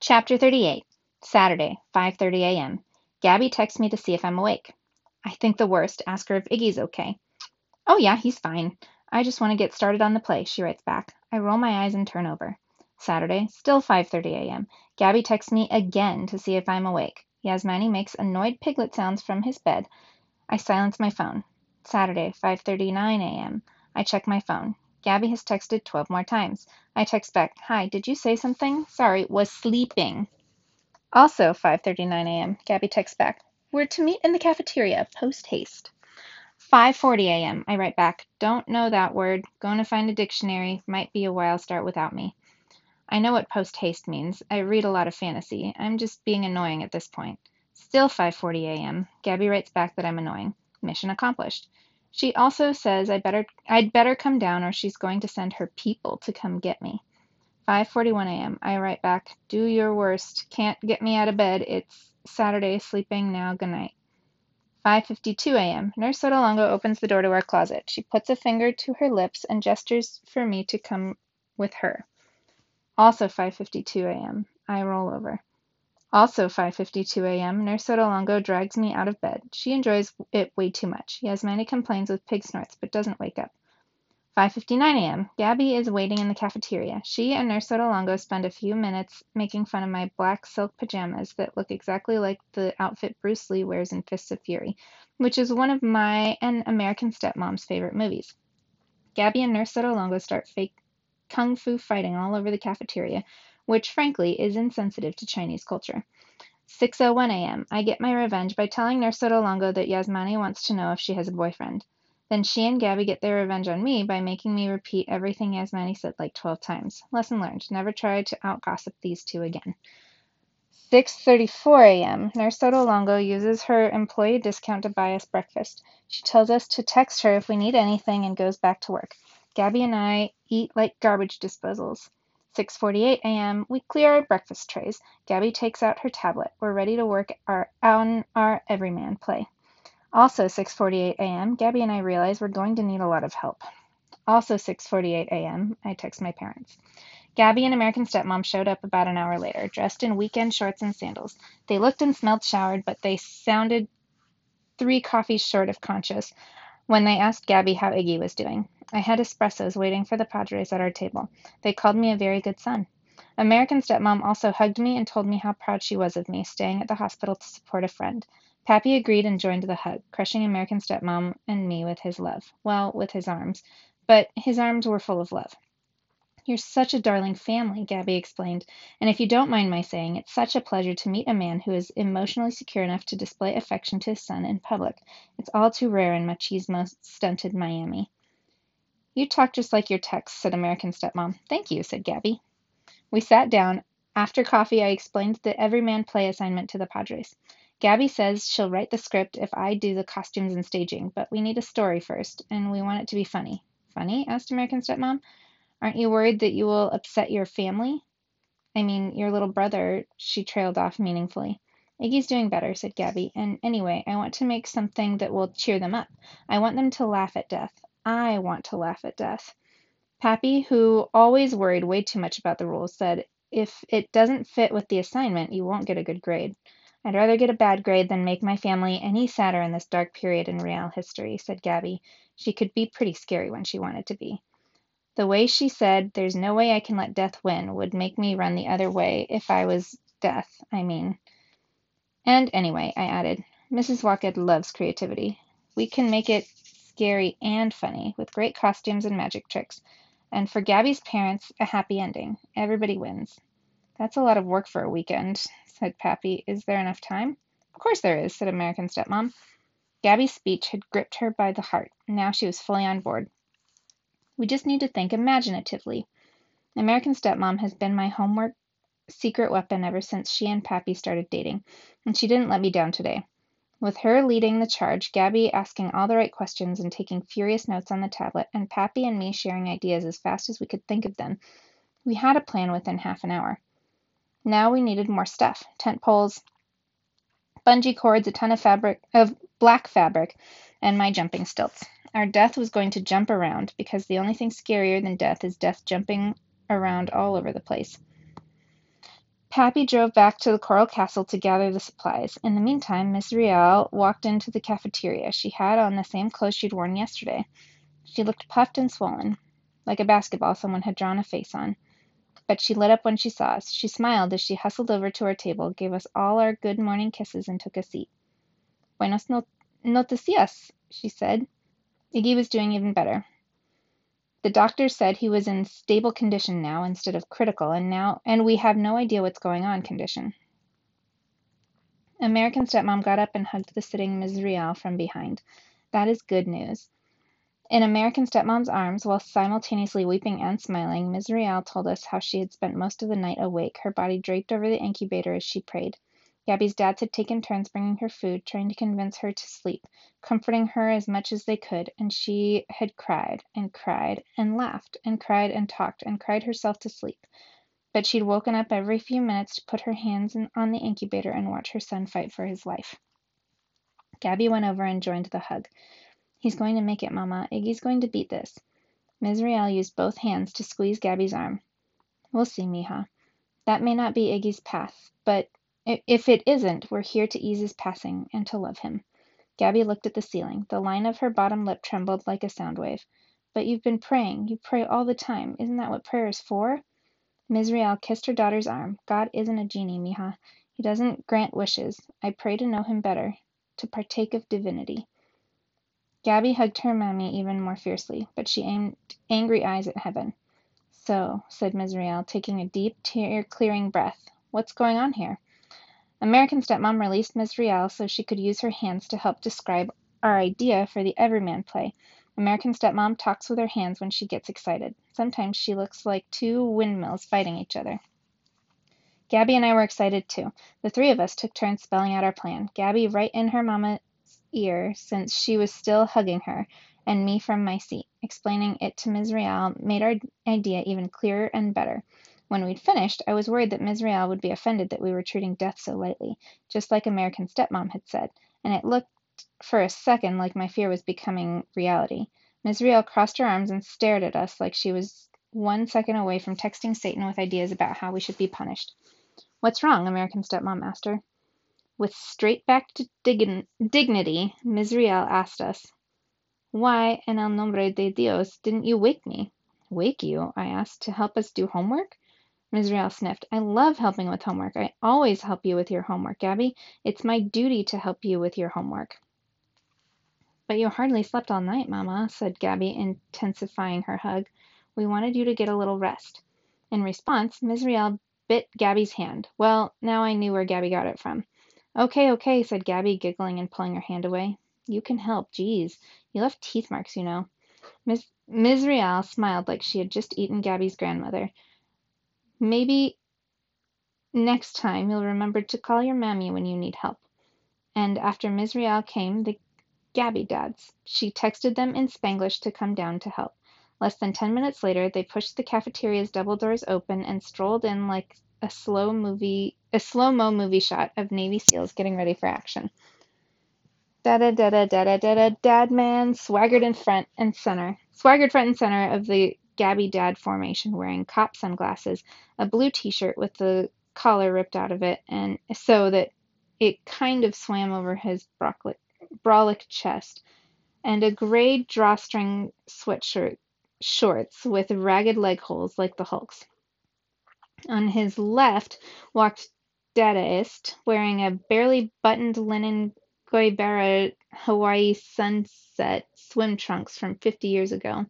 Chapter 38 Saturday, 5:30 a.m. Gabi texts me to see if I'm awake. I think the worst, ask her if Iggy's okay. Oh yeah, he's fine. I just want to get started on the play, she writes back. I roll my eyes and turn over. Saturday, still 5:30 a.m. Gabi texts me again to see if I'm awake. Yasmany makes annoyed piglet sounds from his bed. I silence my phone. Saturday, 5:39 a.m. I check my phone. Gabi has texted 12 more times. I text back, Hi, did you say something? Sorry, was sleeping. Also 5:39 a.m. Gabi texts back, We're to meet in the cafeteria, post haste. 5:40 a.m. I write back, Don't know that word. Going to find a dictionary. Might be a while start without me. I know what post haste means. I read a lot of fantasy. I'm just being annoying at this point. Still 5:40 a.m. Gabi writes back that I'm annoying. Mission accomplished. She also says I better I'd better come down or she's going to send her people to come get me. 5:41 a.m. I write back, "Do your worst. Can't get me out of bed. It's Saturday. Sleeping now. Good night." 5:52 a.m. Nurse Sotolongo opens the door to our closet. She puts a finger to her lips and gestures for me to come with her. Also 5:52 a.m. I roll over. Also 5:52 a.m. Nurse Sotolongo drags me out of bed. She enjoys it way too much. Yasmany complains with pig snorts but doesn't wake up. 5:59 a.m. Gabi is waiting in the cafeteria. She and Nurse Sotolongo spend a few minutes making fun of my black silk pajamas that look exactly like the outfit Bruce Lee wears in Fists of Fury, which is one of my and American Stepmom's favorite movies. Gabi and Nurse Sotolongo start fake kung fu fighting all over the cafeteria, which frankly is insensitive to Chinese culture. 6:01 a.m. I get my revenge by telling Nurse Sotolongo that Yasmany wants to know if she has a boyfriend. Then she and Gabi get their revenge on me by making me repeat everything Yasmany said like 12 times. Lesson learned. Never try to outgossip these two again. 6:34 a.m. Nurse Sotolongo uses her employee discount to buy us breakfast. She tells us to text her if we need anything and goes back to work. Gabi and I eat like garbage disposals. 6:48 a.m. We clear our breakfast trays. Gabi takes out her tablet. We're ready to work our on our everyman play. Also 6:48 a.m. Gabi and I realize we're going to need a lot of help. Also 6:48 a.m. I text my parents. Gabi and American Stepmom showed up about an hour later, dressed in weekend shorts and sandals. They looked and smelled showered, but they sounded three coffees short of conscious when they asked Gabi how Iggy was doing. I had espressos waiting for the Padres at our table. They called me a very good son. American stepmom also hugged me and told me how proud she was of me, staying at the hospital to support a friend. Pappy agreed and joined the hug, crushing American stepmom and me with his love. Well, with his arms. But his arms were full of love. You're such a darling family, Gabi explained, and if you don't mind my saying, it's such a pleasure to meet a man who is emotionally secure enough to display affection to his son in public. It's all too rare in machismo stunted Miami. You talk just like your text, said American stepmom. Thank you, said Gabi. We sat down. After coffee, I explained the everyman play assignment to the Padres. Gabi says she'll write the script if I do the costumes and staging, but we need a story first, and we want it to be funny. Funny? asked American stepmom. Aren't you worried that you will upset your family? I mean, your little brother, she trailed off meaningfully. Iggy's doing better, said Gabi, and anyway, I want to make something that will cheer them up. I want them to laugh at death. I want to laugh at death. Pappy, who always worried way too much about the rules, said, If it doesn't fit with the assignment, you won't get a good grade. I'd rather get a bad grade than make my family any sadder in this dark period in real history, said Gabi. She could be pretty scary when she wanted to be. The way she said, There's no way I can let death win, would make me run the other way if I was death, I mean. And anyway, I added, Mrs. Walkett loves creativity. We can make it scary and funny, with great costumes and magic tricks. And for Gabi's parents, a happy ending. Everybody wins. That's a lot of work for a weekend, said Pappy. Is there enough time? Of course there is, said American stepmom. Gabi's speech had gripped her by the heart. Now she was fully on board. We just need to think imaginatively. American stepmom has been my homework secret weapon ever since she and Pappy started dating, and she didn't let me down today. With her leading the charge, Gabi asking all the right questions and taking furious notes on the tablet, and Pappy and me sharing ideas as fast as we could think of them, we had a plan within half an hour. Now we needed more stuff tent poles, bungee cords, a ton of fabric of black fabric, and my jumping stilts. Our death was going to jump around because the only thing scarier than death is death jumping around all over the place. Pappy drove back to the Coral Castle to gather the supplies. In the meantime, Miss Riel walked into the cafeteria. She had on the same clothes she'd worn yesterday. She looked puffed and swollen, like a basketball someone had drawn a face on. But she lit up when she saw us. She smiled as she hustled over to our table, gave us all our good morning kisses, and took a seat. Buenos noticias, she said. Iggy was doing even better. The doctor said he was in stable condition now instead of critical, and now and we have no idea what's going on condition. American stepmom got up and hugged the sitting Ms. Riel from behind. That is good news. In American stepmom's arms, while simultaneously weeping and smiling, Ms. Riel told us how she had spent most of the night awake, her body draped over the incubator as she prayed. Gabi's dads had taken turns bringing her food, trying to convince her to sleep, comforting her as much as they could, and she had cried and cried and laughed and cried and talked and cried herself to sleep. But she'd woken up every few minutes to put her hands in, on the incubator and watch her son fight for his life. Gabi went over and joined the hug. He's going to make it, Mama. Iggy's going to beat this. Ms. Riel used both hands to squeeze Gabi's arm. We'll see, Mija. That may not be Iggy's path, but if it isn't, we're here to ease his passing and to love him. Gabi looked at the ceiling. The line of her bottom lip trembled like a sound wave. But you've been praying. You pray all the time. Isn't that what prayer is for? Ms. Riel kissed her daughter's arm. God isn't a genie, Mija. He doesn't grant wishes. I pray to know him better, to partake of divinity. Gabi hugged her mammy even more fiercely, but she aimed angry eyes at heaven. So, said Ms. Riel, taking a deep, tear-clearing breath, what's going on here? American Stepmom released Ms. Riel so she could use her hands to help describe our idea for the Everyman play. American Stepmom talks with her hands when she gets excited. Sometimes she looks like two windmills fighting each other. Gabi and I were excited too. The three of us took turns spelling out our plan. Gabi right in her mama's ear since she was still hugging her, and me from my seat. Explaining it to Ms. Riel made our idea even clearer and better. When we'd finished, I was worried that Ms. Riel would be offended that we were treating death so lightly, just like American Stepmom had said, and it looked for a second like my fear was becoming reality. Ms. Riel crossed her arms and stared at us like she was one second away from texting Satan with ideas about how we should be punished. What's wrong? American Stepmom asked her. With straight back to dignity, Ms. Riel asked us, Why, en el nombre de Dios, didn't you wake me? Wake you? I asked. To help us do homework? Ms. Riel sniffed. I love helping with homework. I always help you with your homework, Gabi. It's my duty to help you with your homework. But you hardly slept all night, Mamma, said Gabi, intensifying her hug. We wanted you to get a little rest. In response, Ms. Riel bit Gabi's hand. Well, now I knew where Gabi got it from. Okay, okay, said Gabi, giggling and pulling her hand away. You can help, geez. You left teeth marks, you know. Ms. Ms. Riel smiled like she had just eaten Gabi's grandmother. Maybe next time you'll remember to call your mammy when you need help. And after Misriel came the Gabi Dads. She texted them in Spanglish to come down to help. Less than ten minutes later, they pushed the cafeteria's double doors open and strolled in like a slow movie, a slow mo movie shot of Navy SEALs getting ready for action. Da da da da da da da. Dad man swaggered in front and center, swaggered front and center of the Gabi Dad formation wearing cop sunglasses, a blue t shirt with the collar ripped out of it, and so that it kind of swam over his brolic chest, and a gray drawstring sweatshirt shorts with ragged leg holes like the Hulk's. On his left walked Dadaist, wearing a barely buttoned linen guayabera Hawaii sunset swim trunks from fifty years ago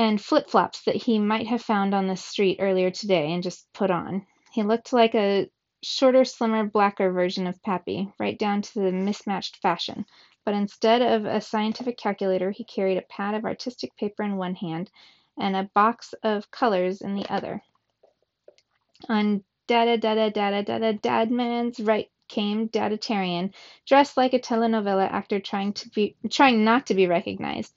and flip-flops that he might have found on the street earlier today and just put on. He looked like a shorter, slimmer, blacker version of Pappy, right down to the mismatched fashion. But instead of a scientific calculator, he carried a pad of artistic paper in one hand and a box of colors in the other. On Dada Dada Dada Dada Dadman's right came Dadatarian, dressed like a telenovela actor trying to be trying not to be recognized.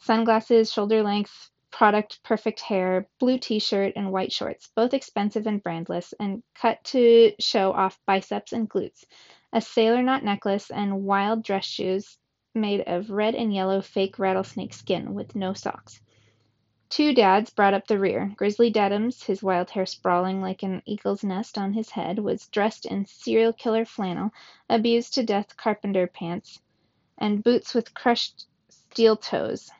Sunglasses, shoulder length product perfect hair, blue t-shirt, and white shorts, both expensive and brandless, and cut to show off biceps and glutes, a sailor knot necklace, and wild dress shoes made of red and yellow fake rattlesnake skin with no socks. Two dads brought up the rear. Grizzly Dadams, his wild hair sprawling like an eagle's nest on his head, was dressed in serial killer flannel, abused to death carpenter pants, and boots with crushed steel toes.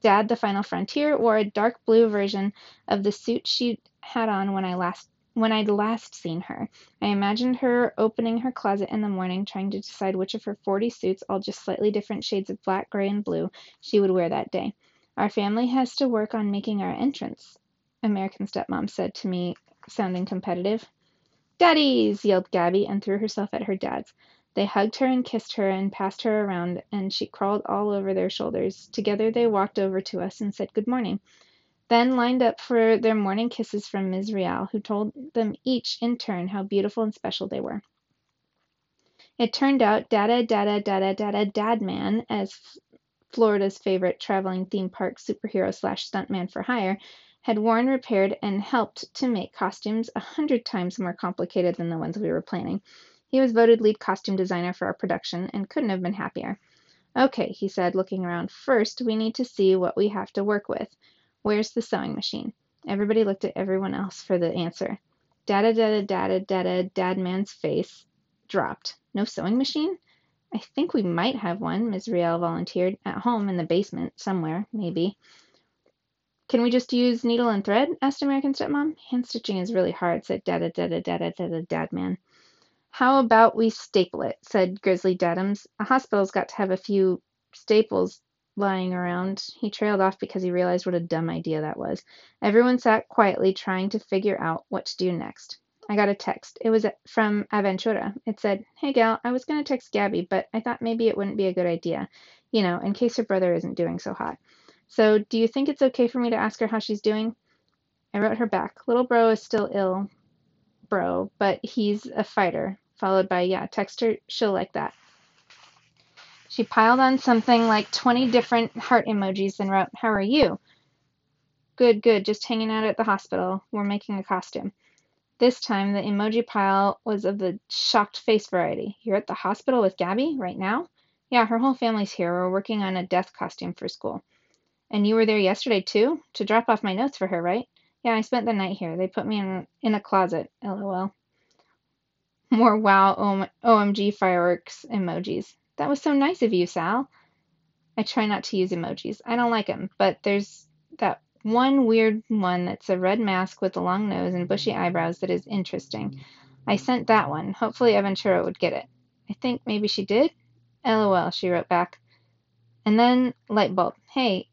Dad, the final frontier, wore a dark blue version of the suit she had on when I last when I'd last seen her. I imagined her opening her closet in the morning, trying to decide which of her forty suits, all just slightly different shades of black, gray, and blue, she would wear that day. Our family has to work on making our entrance, American stepmom said to me, sounding competitive. Daddies! yelled Gabi and threw herself at her dads. They hugged her and kissed her and passed her around, and she crawled all over their shoulders. Together they walked over to us and said good morning, then lined up for their morning kisses from. Rial, who told them each in turn how beautiful and special they were. It turned out Dada Dada Dada Dada Dadman, as Florida's favorite traveling theme park superhero slash stuntman for hire, had worn, repaired, and helped to make costumes a hundred times more complicated than the ones we were planning. He was voted lead costume designer for our production and couldn't have been happier. Okay, he said, looking around. First, we need to see what we have to work with. Where's the sewing machine? Everybody looked at everyone else for the answer. Dada dada dada dada dad man's face dropped. No sewing machine? I think we might have one, Miss Riel volunteered. At home in the basement, somewhere, maybe. Can we just use needle and thread? asked American stepmom. Hand stitching is really hard, said Dada Dada Dada Dada Dad Man. How about we staple it? said Grizzly Dadams. A hospital's got to have a few staples lying around. He trailed off because he realized what a dumb idea that was. Everyone sat quietly trying to figure out what to do next. I got a text. It was from Aventura. It said, Hey gal, I was going to text Gabi, but I thought maybe it wouldn't be a good idea, you know, in case her brother isn't doing so hot. So, do you think it's okay for me to ask her how she's doing? I wrote her back. Little bro is still ill, bro, but he's a fighter. Followed by, yeah, text her, she'll like that. She piled on something like 20 different heart emojis and wrote, How are you? Good, good, just hanging out at the hospital. We're making a costume. This time, the emoji pile was of the shocked face variety. You're at the hospital with Gabi right now? Yeah, her whole family's here. We're working on a death costume for school. And you were there yesterday too? To drop off my notes for her, right? Yeah, I spent the night here. They put me in, in a closet. LOL. More wow OMG fireworks emojis. That was so nice of you, Sal. I try not to use emojis. I don't like them, but there's that one weird one that's a red mask with a long nose and bushy eyebrows that is interesting. I sent that one. Hopefully Aventura would get it. I think maybe she did? LOL, she wrote back. And then light bulb. Hey,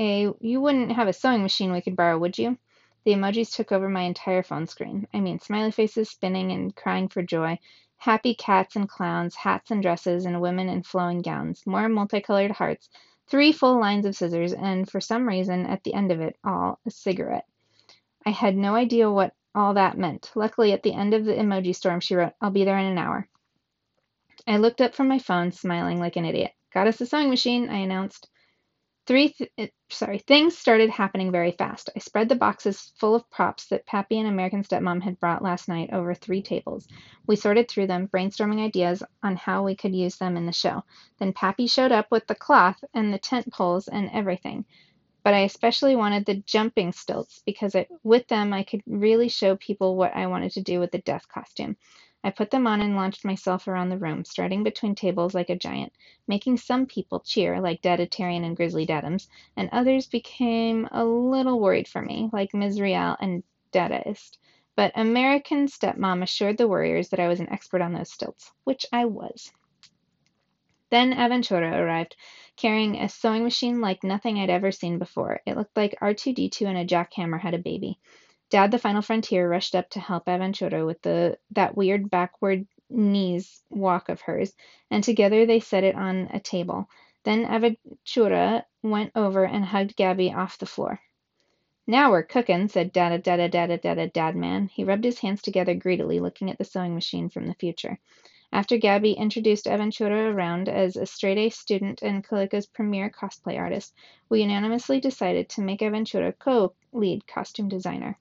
a, you wouldn't have a sewing machine we could borrow, would you? The emojis took over my entire phone screen. I mean, smiley faces spinning and crying for joy, happy cats and clowns, hats and dresses, and women in flowing gowns, more multicolored hearts, three full lines of scissors, and for some reason, at the end of it all, a cigarette. I had no idea what all that meant. Luckily, at the end of the emoji storm, she wrote, I'll be there in an hour. I looked up from my phone, smiling like an idiot. Got us a sewing machine, I announced. Three th- eh, sorry, things started happening very fast. I spread the boxes full of props that Pappy and American Stepmom had brought last night over three tables. We sorted through them, brainstorming ideas on how we could use them in the show. Then Pappy showed up with the cloth and the tent poles and everything. But I especially wanted the jumping stilts because it, with them I could really show people what I wanted to do with the death costume. I put them on and launched myself around the room, starting between tables like a giant, making some people cheer, like Dadatarian and Grizzly Dadams, and others became a little worried for me, like Ms. Rial and Dadaist. But American stepmom assured the warriors that I was an expert on those stilts, which I was. Then Aventura arrived, carrying a sewing machine like nothing I'd ever seen before. It looked like R2D2 and a jackhammer had a baby. Dad, the final frontier, rushed up to help Aventura with the that weird backward knees walk of hers, and together they set it on a table. Then Aventura went over and hugged Gabi off the floor. Now we're cookin', said Dada Dada Dada Dada Dad Man. He rubbed his hands together greedily, looking at the sewing machine from the future. After Gabi introduced Aventura around as a straight-A student and Culeco's premier cosplay artist, we unanimously decided to make Aventura co-lead costume designer.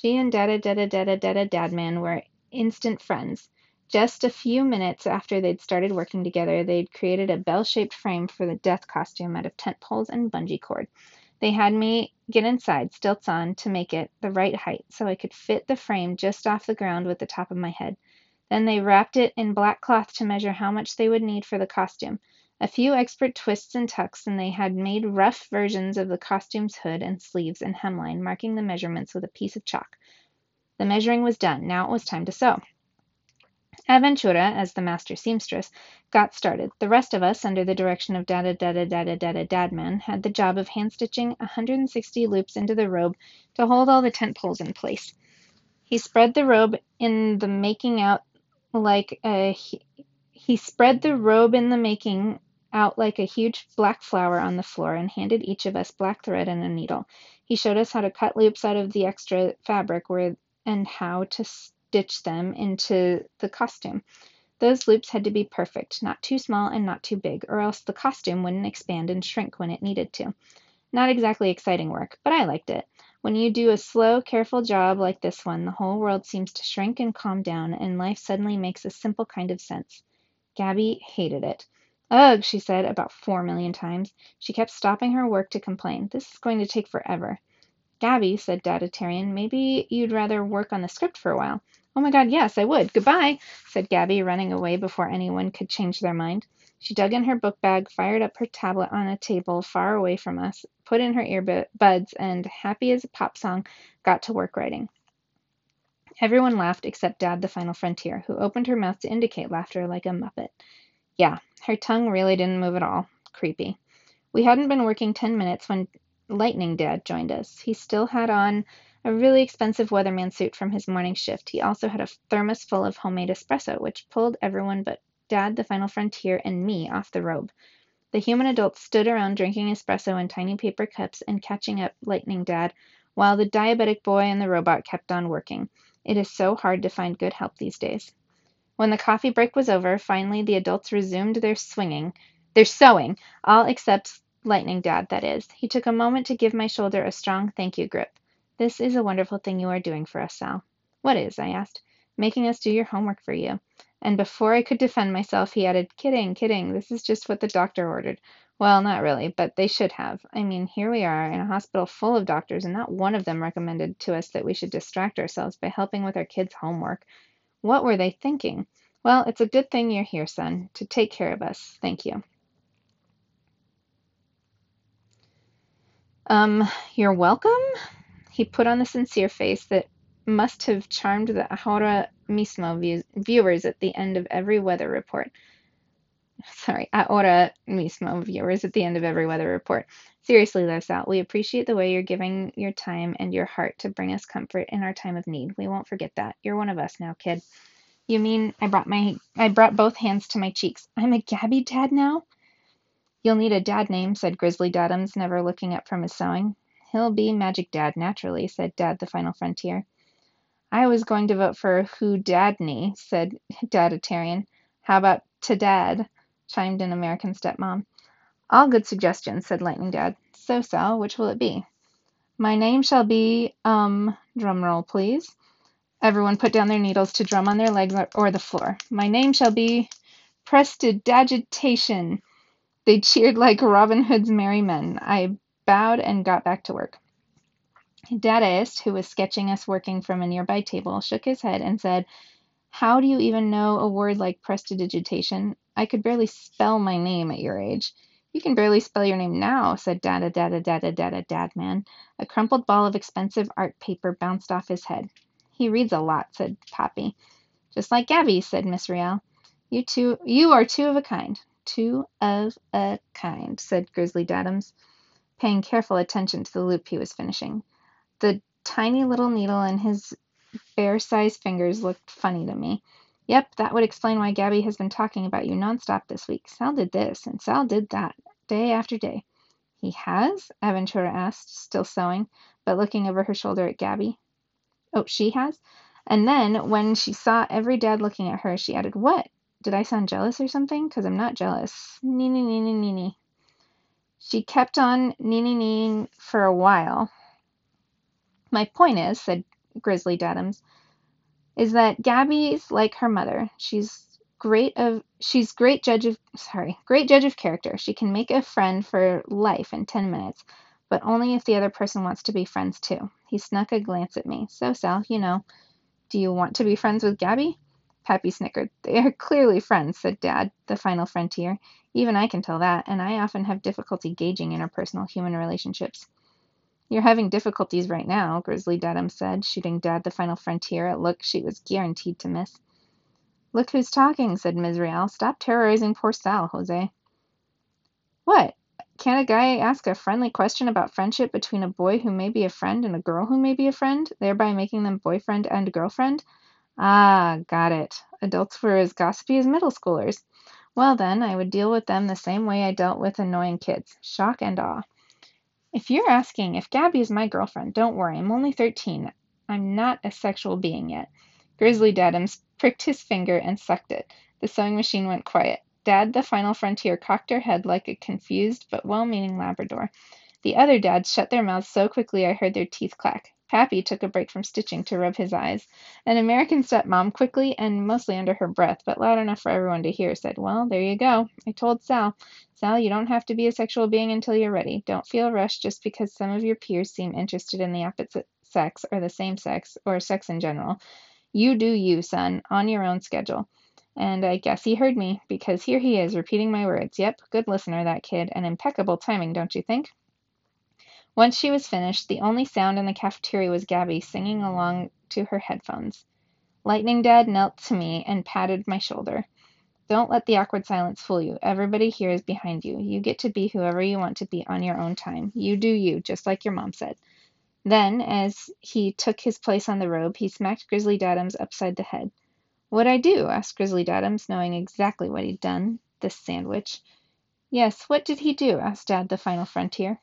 She and Dada Dada Dada Dada Dadman were instant friends. Just a few minutes after they'd started working together, they'd created a bell shaped frame for the death costume out of tent poles and bungee cord. They had me get inside, stilts on, to make it the right height so I could fit the frame just off the ground with the top of my head. Then they wrapped it in black cloth to measure how much they would need for the costume. A few expert twists and tucks, and they had made rough versions of the costume's hood and sleeves and hemline, marking the measurements with a piece of chalk. The measuring was done. Now it was time to sew. Aventura, as the master seamstress, got started. The rest of us, under the direction of Dada Dada Dada Dada Dadman, had the job of hand stitching 160 loops into the robe to hold all the tent poles in place. He spread the robe in the making out like a he, he spread the robe in the making out like a huge black flower on the floor and handed each of us black thread and a needle. He showed us how to cut loops out of the extra fabric where, and how to stitch them into the costume. Those loops had to be perfect, not too small and not too big, or else the costume wouldn't expand and shrink when it needed to. Not exactly exciting work, but I liked it. When you do a slow, careful job like this one, the whole world seems to shrink and calm down, and life suddenly makes a simple kind of sense. Gabi hated it. Ugh, she said about four million times. She kept stopping her work to complain. This is going to take forever. Gabi, said Dadatarian, maybe you'd rather work on the script for a while. Oh my god, yes, I would. Goodbye, said Gabi, running away before anyone could change their mind. She dug in her book bag, fired up her tablet on a table far away from us, put in her earbuds, and, happy as a pop song, got to work writing. Everyone laughed except Dad the Final Frontier, who opened her mouth to indicate laughter like a muppet. Yeah, her tongue really didn't move at all. Creepy. We hadn't been working ten minutes when Lightning Dad joined us. He still had on a really expensive weatherman suit from his morning shift. He also had a thermos full of homemade espresso, which pulled everyone but Dad, the Final Frontier, and me off the robe. The human adults stood around drinking espresso in tiny paper cups and catching up Lightning Dad, while the diabetic boy and the robot kept on working. It is so hard to find good help these days. When the coffee break was over, finally the adults resumed their swinging, their sewing, all except Lightning Dad, that is. He took a moment to give my shoulder a strong thank you grip. This is a wonderful thing you are doing for us, Sal. What is? I asked. Making us do your homework for you. And before I could defend myself, he added, Kidding, kidding. This is just what the doctor ordered. Well, not really, but they should have. I mean, here we are in a hospital full of doctors, and not one of them recommended to us that we should distract ourselves by helping with our kids' homework. What were they thinking? Well, it's a good thing you're here, son, to take care of us. Thank you. Um, you're welcome? He put on the sincere face that must have charmed the Ahora Mismo viewers at the end of every weather report. Sorry, Ahora Mismo viewers at the end of every weather report. Seriously, though, we appreciate the way you're giving your time and your heart to bring us comfort in our time of need. We won't forget that. You're one of us now, kid. You mean I brought my I brought both hands to my cheeks. I'm a Gabi dad now? You'll need a dad name, said Grizzly Dadams, never looking up from his sewing. He'll be Magic Dad, naturally, said Dad the Final Frontier. I was going to vote for Who Dadney, said Dadatarian. How about to Dad? Chimed in American Stepmom. All good suggestions, said Lightning Dad. So, Sal, which will it be? My name shall be, um, drumroll, please. Everyone put down their needles to drum on their legs or the floor. My name shall be Prestidagitation. They cheered like Robin Hood's merry men. I bowed and got back to work. Dadaist, who was sketching us working from a nearby table, shook his head and said, How do you even know a word like prestidigitation? I could barely spell my name at your age. You can barely spell your name now, said Dada Dada Dada Dada Dadman. A crumpled ball of expensive art paper bounced off his head. He reads a lot, said Poppy. Just like Gabi, said Miss Riel. You two, you are two of a kind. Two of a kind, said Grizzly Dadams, paying careful attention to the loop he was finishing. The tiny little needle in his bear-sized fingers looked funny to me. Yep, that would explain why Gabi has been talking about you nonstop this week. Sal did this, and Sal did that, day after day. He has? Aventura asked, still sewing, but looking over her shoulder at Gabi. Oh, she has? And then, when she saw every dad looking at her, she added, What? Did I sound jealous or something? Because I'm not jealous. Neeny, neeny, neeny. She kept on neeny, neeny for a while. My point is, said Grizzly Dadams, is that Gabi's like her mother. She's great of she's great judge of sorry great judge of character she can make a friend for life in 10 minutes but only if the other person wants to be friends too. He snuck a glance at me. So, Sal, you know. Do you want to be friends with Gabi? Pappy snickered. They are clearly friends, said Dad, the final frontier. Even I can tell that, and I often have difficulty gauging interpersonal human relationships. You're having difficulties right now, Grizzly Dadams said, shooting Dad the final frontier a look she was guaranteed to miss. Look who's talking, said Ms. Riel. Stop terrorizing poor Sal, Jose. What? Can't a guy ask a friendly question about friendship between a boy who may be a friend and a girl who may be a friend, thereby making them boyfriend and girlfriend? Ah, got it. Adults were as gossipy as middle schoolers. Well, then, I would deal with them the same way I dealt with annoying kids shock and awe. If you're asking if Gabi is my girlfriend, don't worry. I'm only 13. I'm not a sexual being yet. Grizzly Dadams pricked his finger and sucked it. The sewing machine went quiet. Dad, the final frontier, cocked her head like a confused but well meaning Labrador. The other dads shut their mouths so quickly I heard their teeth clack. Pappy took a break from stitching to rub his eyes. An American stepmom, quickly and mostly under her breath, but loud enough for everyone to hear, said, Well, there you go. I told Sal. Sal, you don't have to be a sexual being until you're ready. Don't feel rushed just because some of your peers seem interested in the opposite sex or the same sex or sex in general. You do you, son, on your own schedule. And I guess he heard me, because here he is repeating my words. Yep, good listener, that kid, and impeccable timing, don't you think? Once she was finished, the only sound in the cafeteria was Gabi singing along to her headphones. Lightning Dad knelt to me and patted my shoulder. Don't let the awkward silence fool you. Everybody here is behind you. You get to be whoever you want to be on your own time. You do you, just like your mom said. Then, as he took his place on the robe, he smacked Grizzly Dadams upside the head. What'd I do? asked Grizzly Dadams, knowing exactly what he'd done. This sandwich. Yes, what did he do? asked Dad the final frontier.